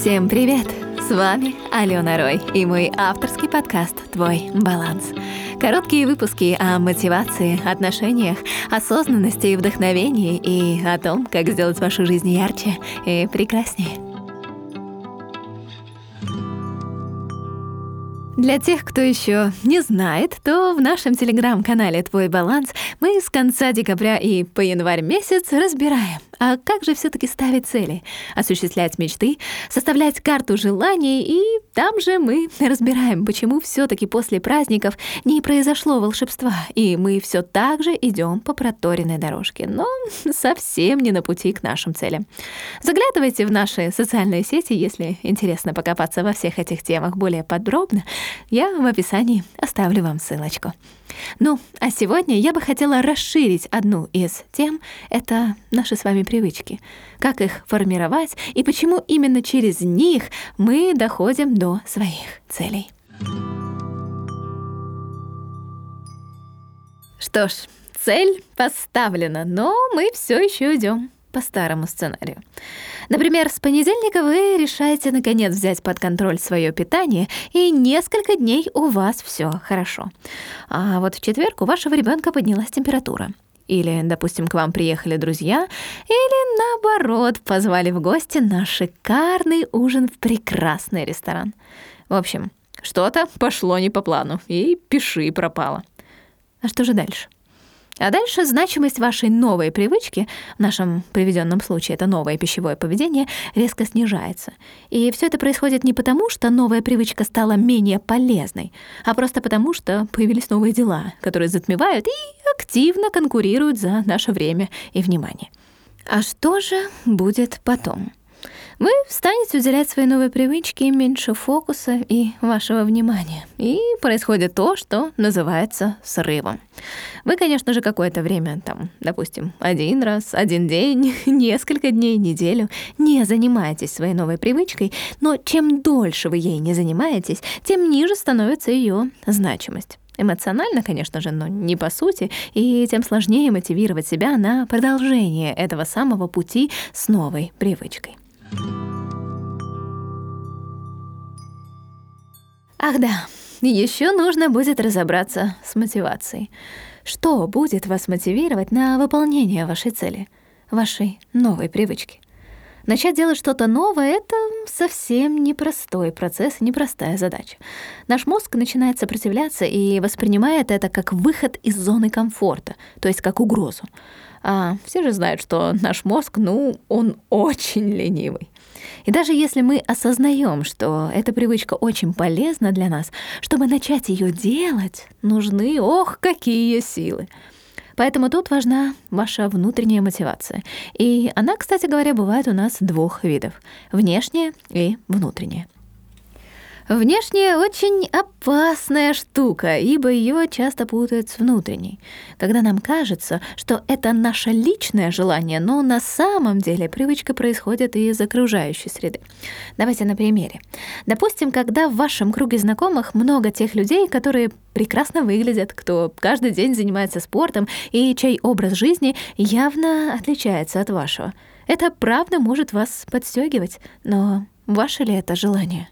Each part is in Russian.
Всем привет! С вами Алена Рой и мой авторский подкаст «Твой баланс». Короткие выпуски о мотивации, отношениях, осознанности и вдохновении и о том, как сделать вашу жизнь ярче и прекраснее. Для тех, кто еще не знает, то в нашем телеграм-канале «Твой баланс» мы с конца декабря и по январь месяц разбираем, а как же все таки ставить цели, осуществлять мечты, составлять карту желаний, и там же мы разбираем, почему все таки после праздников не произошло волшебства, и мы все так же идем по проторенной дорожке, но совсем не на пути к нашим целям. Заглядывайте в наши социальные сети, если интересно покопаться во всех этих темах более подробно — я в описании оставлю вам ссылочку. Ну, а сегодня я бы хотела расширить одну из тем — это наши с вами привычки. Как их формировать и почему именно через них мы доходим до своих целей. Что ж, цель поставлена, но мы все еще идем по старому сценарию. Например, с понедельника вы решаете наконец взять под контроль свое питание, и несколько дней у вас все хорошо. А вот в четверг у вашего ребенка поднялась температура. Или, допустим, к вам приехали друзья, или наоборот, позвали в гости на шикарный ужин в прекрасный ресторан. В общем, что-то пошло не по плану, и пиши пропало. А что же дальше? А дальше значимость вашей новой привычки, в нашем приведенном случае это новое пищевое поведение, резко снижается. И все это происходит не потому, что новая привычка стала менее полезной, а просто потому, что появились новые дела, которые затмевают и активно конкурируют за наше время и внимание. А что же будет потом? Вы станете уделять своей новой привычке меньше фокуса и вашего внимания. И происходит то, что называется срывом. Вы, конечно же, какое-то время, там, допустим, один раз, один день, несколько дней, неделю не занимаетесь своей новой привычкой, но чем дольше вы ей не занимаетесь, тем ниже становится ее значимость. Эмоционально, конечно же, но не по сути, и тем сложнее мотивировать себя на продолжение этого самого пути с новой привычкой. Ах да, еще нужно будет разобраться с мотивацией. Что будет вас мотивировать на выполнение вашей цели, вашей новой привычки? Начать делать что-то новое — это совсем непростой процесс, непростая задача. Наш мозг начинает сопротивляться и воспринимает это как выход из зоны комфорта, то есть как угрозу. А все же знают, что наш мозг, ну, он очень ленивый. И даже если мы осознаем, что эта привычка очень полезна для нас, чтобы начать ее делать, нужны, ох, какие силы. Поэтому тут важна ваша внутренняя мотивация. И она, кстати говоря, бывает у нас двух видов — внешняя и внутренняя. Внешняя очень опасная штука, ибо ее часто путают с внутренней. Когда нам кажется, что это наше личное желание, но на самом деле привычка происходит из окружающей среды. Давайте на примере. Допустим, когда в вашем круге знакомых много тех людей, которые прекрасно выглядят, кто каждый день занимается спортом и чей образ жизни явно отличается от вашего. Это правда может вас подстегивать, но ваше ли это желание?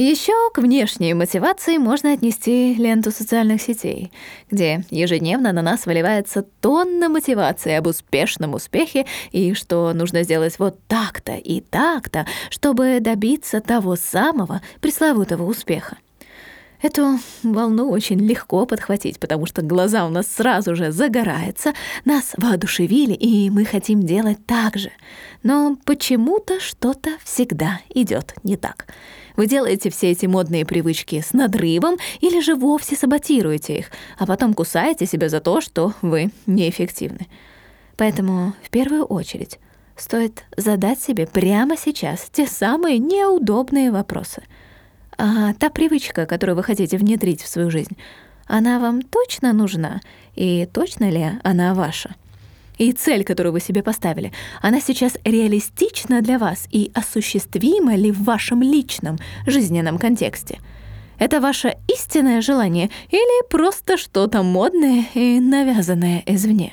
Еще к внешней мотивации можно отнести ленту социальных сетей, где ежедневно на нас выливается тонна мотивации об успешном успехе и что нужно сделать вот так-то и так-то, чтобы добиться того самого пресловутого успеха. Эту волну очень легко подхватить, потому что глаза у нас сразу же загораются, нас воодушевили, и мы хотим делать так же. Но почему-то что-то всегда идет не так. Вы делаете все эти модные привычки с надрывом или же вовсе саботируете их, а потом кусаете себя за то, что вы неэффективны. Поэтому в первую очередь стоит задать себе прямо сейчас те самые неудобные вопросы. А та привычка, которую вы хотите внедрить в свою жизнь, она вам точно нужна? И точно ли она ваша? И цель, которую вы себе поставили, она сейчас реалистична для вас и осуществима ли в вашем личном жизненном контексте? Это ваше истинное желание или просто что-то модное и навязанное извне?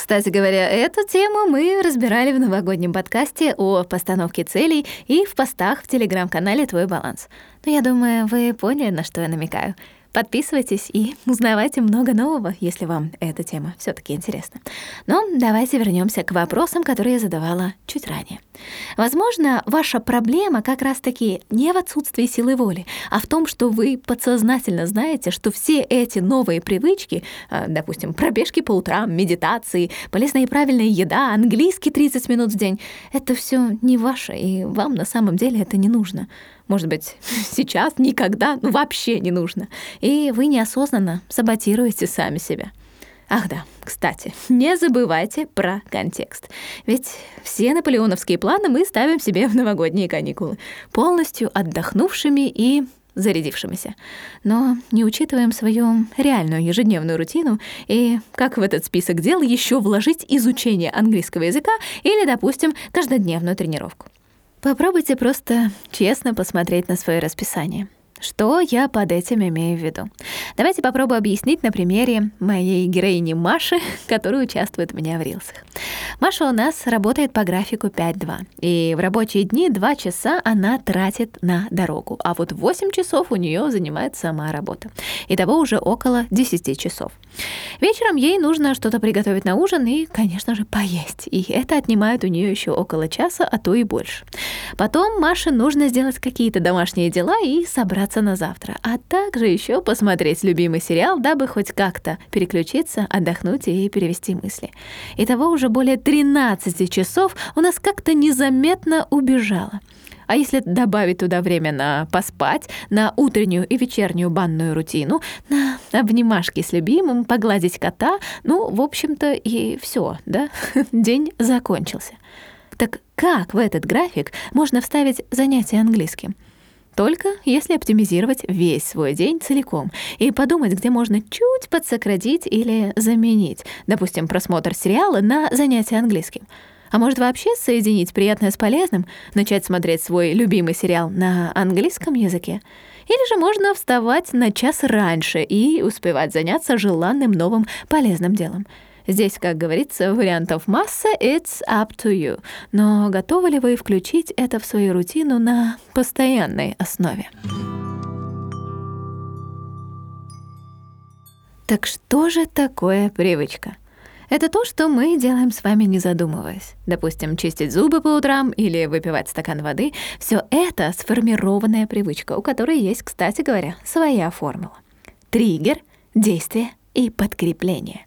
Кстати говоря, эту тему мы разбирали в новогоднем подкасте о постановке целей и в постах в телеграм-канале «Твой баланс». Но я думаю, вы поняли, на что я намекаю. Подписывайтесь и узнавайте много нового, если вам эта тема все таки интересна. Но давайте вернемся к вопросам, которые я задавала чуть ранее. Возможно, ваша проблема как раз-таки не в отсутствии силы воли, а в том, что вы подсознательно знаете, что все эти новые привычки, а, допустим, пробежки по утрам, медитации, полезная и правильная еда, английский 30 минут в день, это все не ваше, и вам на самом деле это не нужно может быть, сейчас, никогда, ну вообще не нужно. И вы неосознанно саботируете сами себя. Ах да, кстати, не забывайте про контекст. Ведь все наполеоновские планы мы ставим себе в новогодние каникулы, полностью отдохнувшими и зарядившимися. Но не учитываем свою реальную ежедневную рутину и как в этот список дел еще вложить изучение английского языка или, допустим, каждодневную тренировку. Попробуйте просто честно посмотреть на свое расписание. Что я под этим имею в виду? Давайте попробую объяснить на примере моей героини Маши, которая участвует у меня в рилсах. Маша у нас работает по графику 5-2, и в рабочие дни 2 часа она тратит на дорогу, а вот 8 часов у нее занимает сама работа. Итого уже около 10 часов. Вечером ей нужно что-то приготовить на ужин и, конечно же, поесть. И это отнимает у нее еще около часа, а то и больше. Потом Маше нужно сделать какие-то домашние дела и собраться на завтра, а также еще посмотреть любимый сериал, дабы хоть как-то переключиться, отдохнуть и перевести мысли. Итого уже более 13 часов у нас как-то незаметно убежало. А если добавить туда время на поспать, на утреннюю и вечернюю банную рутину, на обнимашки с любимым, погладить кота, ну, в общем-то, и все, да? День закончился. Так как в этот график можно вставить занятие английским? Только если оптимизировать весь свой день целиком и подумать, где можно чуть подсократить или заменить, допустим, просмотр сериала на занятие английским — а может вообще соединить приятное с полезным, начать смотреть свой любимый сериал на английском языке? Или же можно вставать на час раньше и успевать заняться желанным новым полезным делом? Здесь, как говорится, вариантов масса, it's up to you. Но готовы ли вы включить это в свою рутину на постоянной основе? Так что же такое привычка? Это то, что мы делаем с вами, не задумываясь. Допустим, чистить зубы по утрам или выпивать стакан воды. Все это сформированная привычка, у которой есть, кстати говоря, своя формула. Триггер, действие и подкрепление.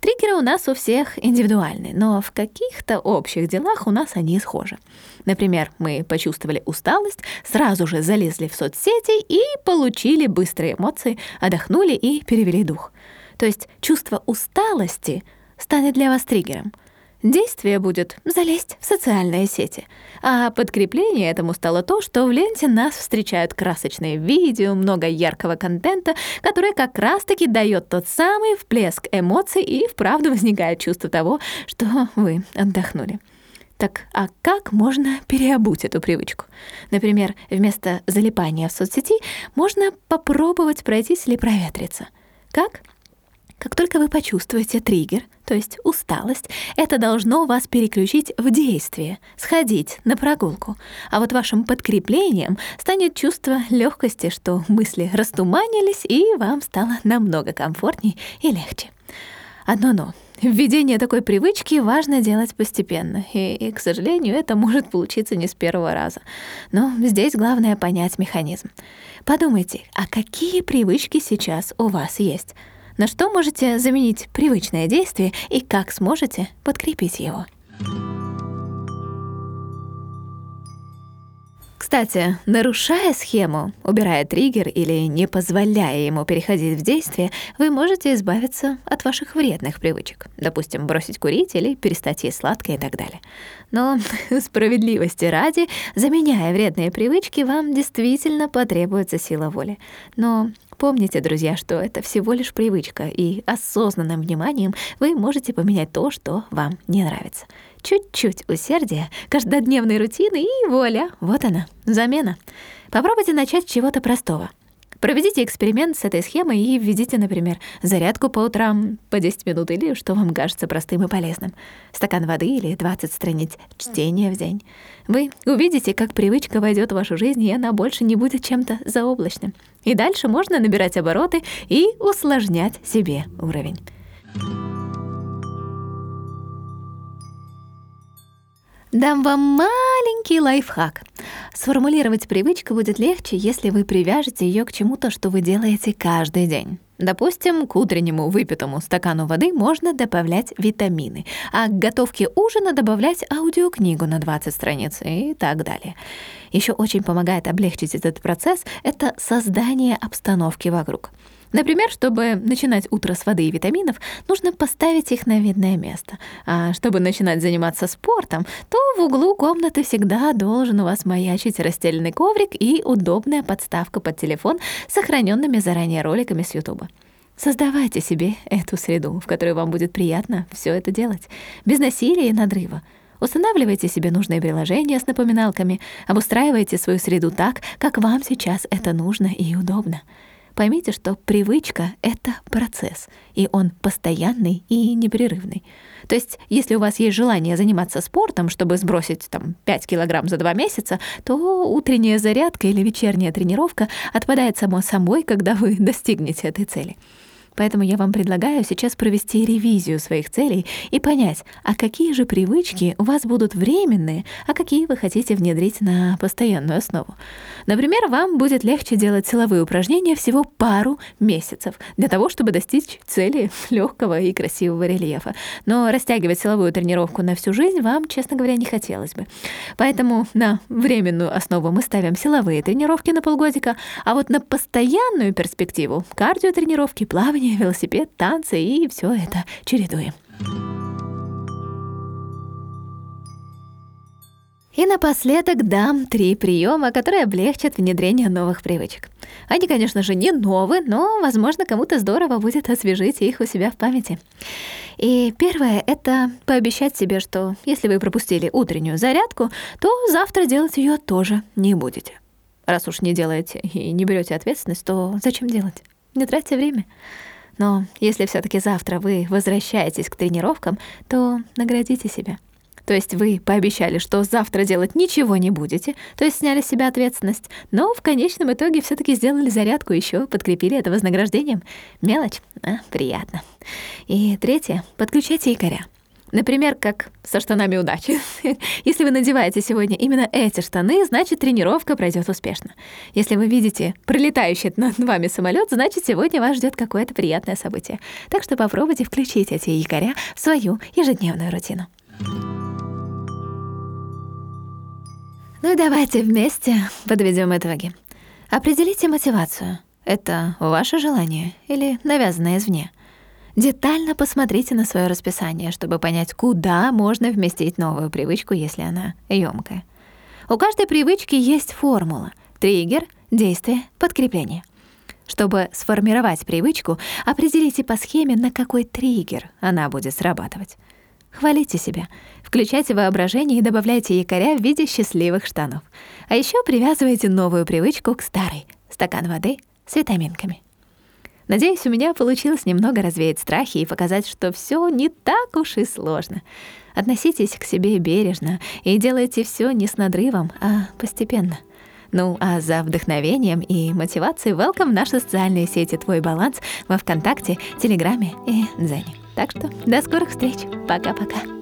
Триггеры у нас у всех индивидуальны, но в каких-то общих делах у нас они схожи. Например, мы почувствовали усталость, сразу же залезли в соцсети и получили быстрые эмоции, отдохнули и перевели дух. То есть чувство усталости станет для вас триггером. Действие будет залезть в социальные сети. А подкрепление этому стало то, что в ленте нас встречают красочные видео, много яркого контента, который как раз-таки дает тот самый всплеск эмоций и вправду возникает чувство того, что вы отдохнули. Так а как можно переобуть эту привычку? Например, вместо залипания в соцсети можно попробовать пройтись или проветриться. Как? Как только вы почувствуете триггер, то есть усталость, это должно вас переключить в действие, сходить на прогулку. А вот вашим подкреплением станет чувство легкости, что мысли растуманились, и вам стало намного комфортней и легче. Одно но. Введение такой привычки важно делать постепенно, и, и, к сожалению, это может получиться не с первого раза. Но здесь главное понять механизм. Подумайте, а какие привычки сейчас у вас есть? На что можете заменить привычное действие и как сможете подкрепить его. Кстати, нарушая схему, убирая триггер или не позволяя ему переходить в действие, вы можете избавиться от ваших вредных привычек. Допустим, бросить курить или перестать есть сладкое и так далее. Но справедливости ради, заменяя вредные привычки, вам действительно потребуется сила воли. Но Помните, друзья, что это всего лишь привычка, и осознанным вниманием вы можете поменять то, что вам не нравится. Чуть-чуть усердия, каждодневной рутины и воля. Вот она, замена. Попробуйте начать с чего-то простого. Проведите эксперимент с этой схемой и введите, например, зарядку по утрам по 10 минут или что вам кажется простым и полезным. Стакан воды или 20 страниц чтения в день. Вы увидите, как привычка войдет в вашу жизнь, и она больше не будет чем-то заоблачным. И дальше можно набирать обороты и усложнять себе уровень. Дам вам маленький лайфхак. Сформулировать привычку будет легче, если вы привяжете ее к чему-то, что вы делаете каждый день. Допустим, к утреннему выпитому стакану воды можно добавлять витамины, а к готовке ужина добавлять аудиокнигу на 20 страниц и так далее. Еще очень помогает облегчить этот процесс — это создание обстановки вокруг. Например, чтобы начинать утро с воды и витаминов, нужно поставить их на видное место. А чтобы начинать заниматься спортом, то в углу комнаты всегда должен у вас маячить расстеленный коврик и удобная подставка под телефон с сохраненными заранее роликами с Ютуба. Создавайте себе эту среду, в которой вам будет приятно все это делать, без насилия и надрыва. Устанавливайте себе нужные приложения с напоминалками, обустраивайте свою среду так, как вам сейчас это нужно и удобно. Поймите, что привычка — это процесс, и он постоянный и непрерывный. То есть, если у вас есть желание заниматься спортом, чтобы сбросить там, 5 килограмм за 2 месяца, то утренняя зарядка или вечерняя тренировка отпадает само собой, когда вы достигнете этой цели. Поэтому я вам предлагаю сейчас провести ревизию своих целей и понять, а какие же привычки у вас будут временные, а какие вы хотите внедрить на постоянную основу. Например, вам будет легче делать силовые упражнения всего пару месяцев для того, чтобы достичь цели легкого и красивого рельефа. Но растягивать силовую тренировку на всю жизнь вам, честно говоря, не хотелось бы. Поэтому на временную основу мы ставим силовые тренировки на полгодика, а вот на постоянную перспективу кардиотренировки, плавание плавание, велосипед, танцы и все это чередуем. И напоследок дам три приема, которые облегчат внедрение новых привычек. Они, конечно же, не новые, но, возможно, кому-то здорово будет освежить их у себя в памяти. И первое — это пообещать себе, что если вы пропустили утреннюю зарядку, то завтра делать ее тоже не будете. Раз уж не делаете и не берете ответственность, то зачем делать? Не тратьте время. Но если все таки завтра вы возвращаетесь к тренировкам, то наградите себя. То есть вы пообещали, что завтра делать ничего не будете, то есть сняли с себя ответственность, но в конечном итоге все таки сделали зарядку еще, подкрепили это вознаграждением. Мелочь, а приятно. И третье — подключайте якоря. Например, как со штанами удачи. Если вы надеваете сегодня именно эти штаны, значит тренировка пройдет успешно. Если вы видите пролетающий над вами самолет, значит сегодня вас ждет какое-то приятное событие. Так что попробуйте включить эти якоря в свою ежедневную рутину. Ну и давайте вместе подведем итоги. Определите мотивацию. Это ваше желание или навязанное извне? Детально посмотрите на свое расписание, чтобы понять, куда можно вместить новую привычку, если она ёмкая. У каждой привычки есть формула — триггер, действие, подкрепление. Чтобы сформировать привычку, определите по схеме, на какой триггер она будет срабатывать. Хвалите себя, включайте воображение и добавляйте якоря в виде счастливых штанов. А еще привязывайте новую привычку к старой — стакан воды с витаминками. Надеюсь, у меня получилось немного развеять страхи и показать, что все не так уж и сложно. Относитесь к себе бережно и делайте все не с надрывом, а постепенно. Ну, а за вдохновением и мотивацией welcome в наши социальные сети «Твой баланс» во Вконтакте, Телеграме и Дзене. Так что до скорых встреч. Пока-пока.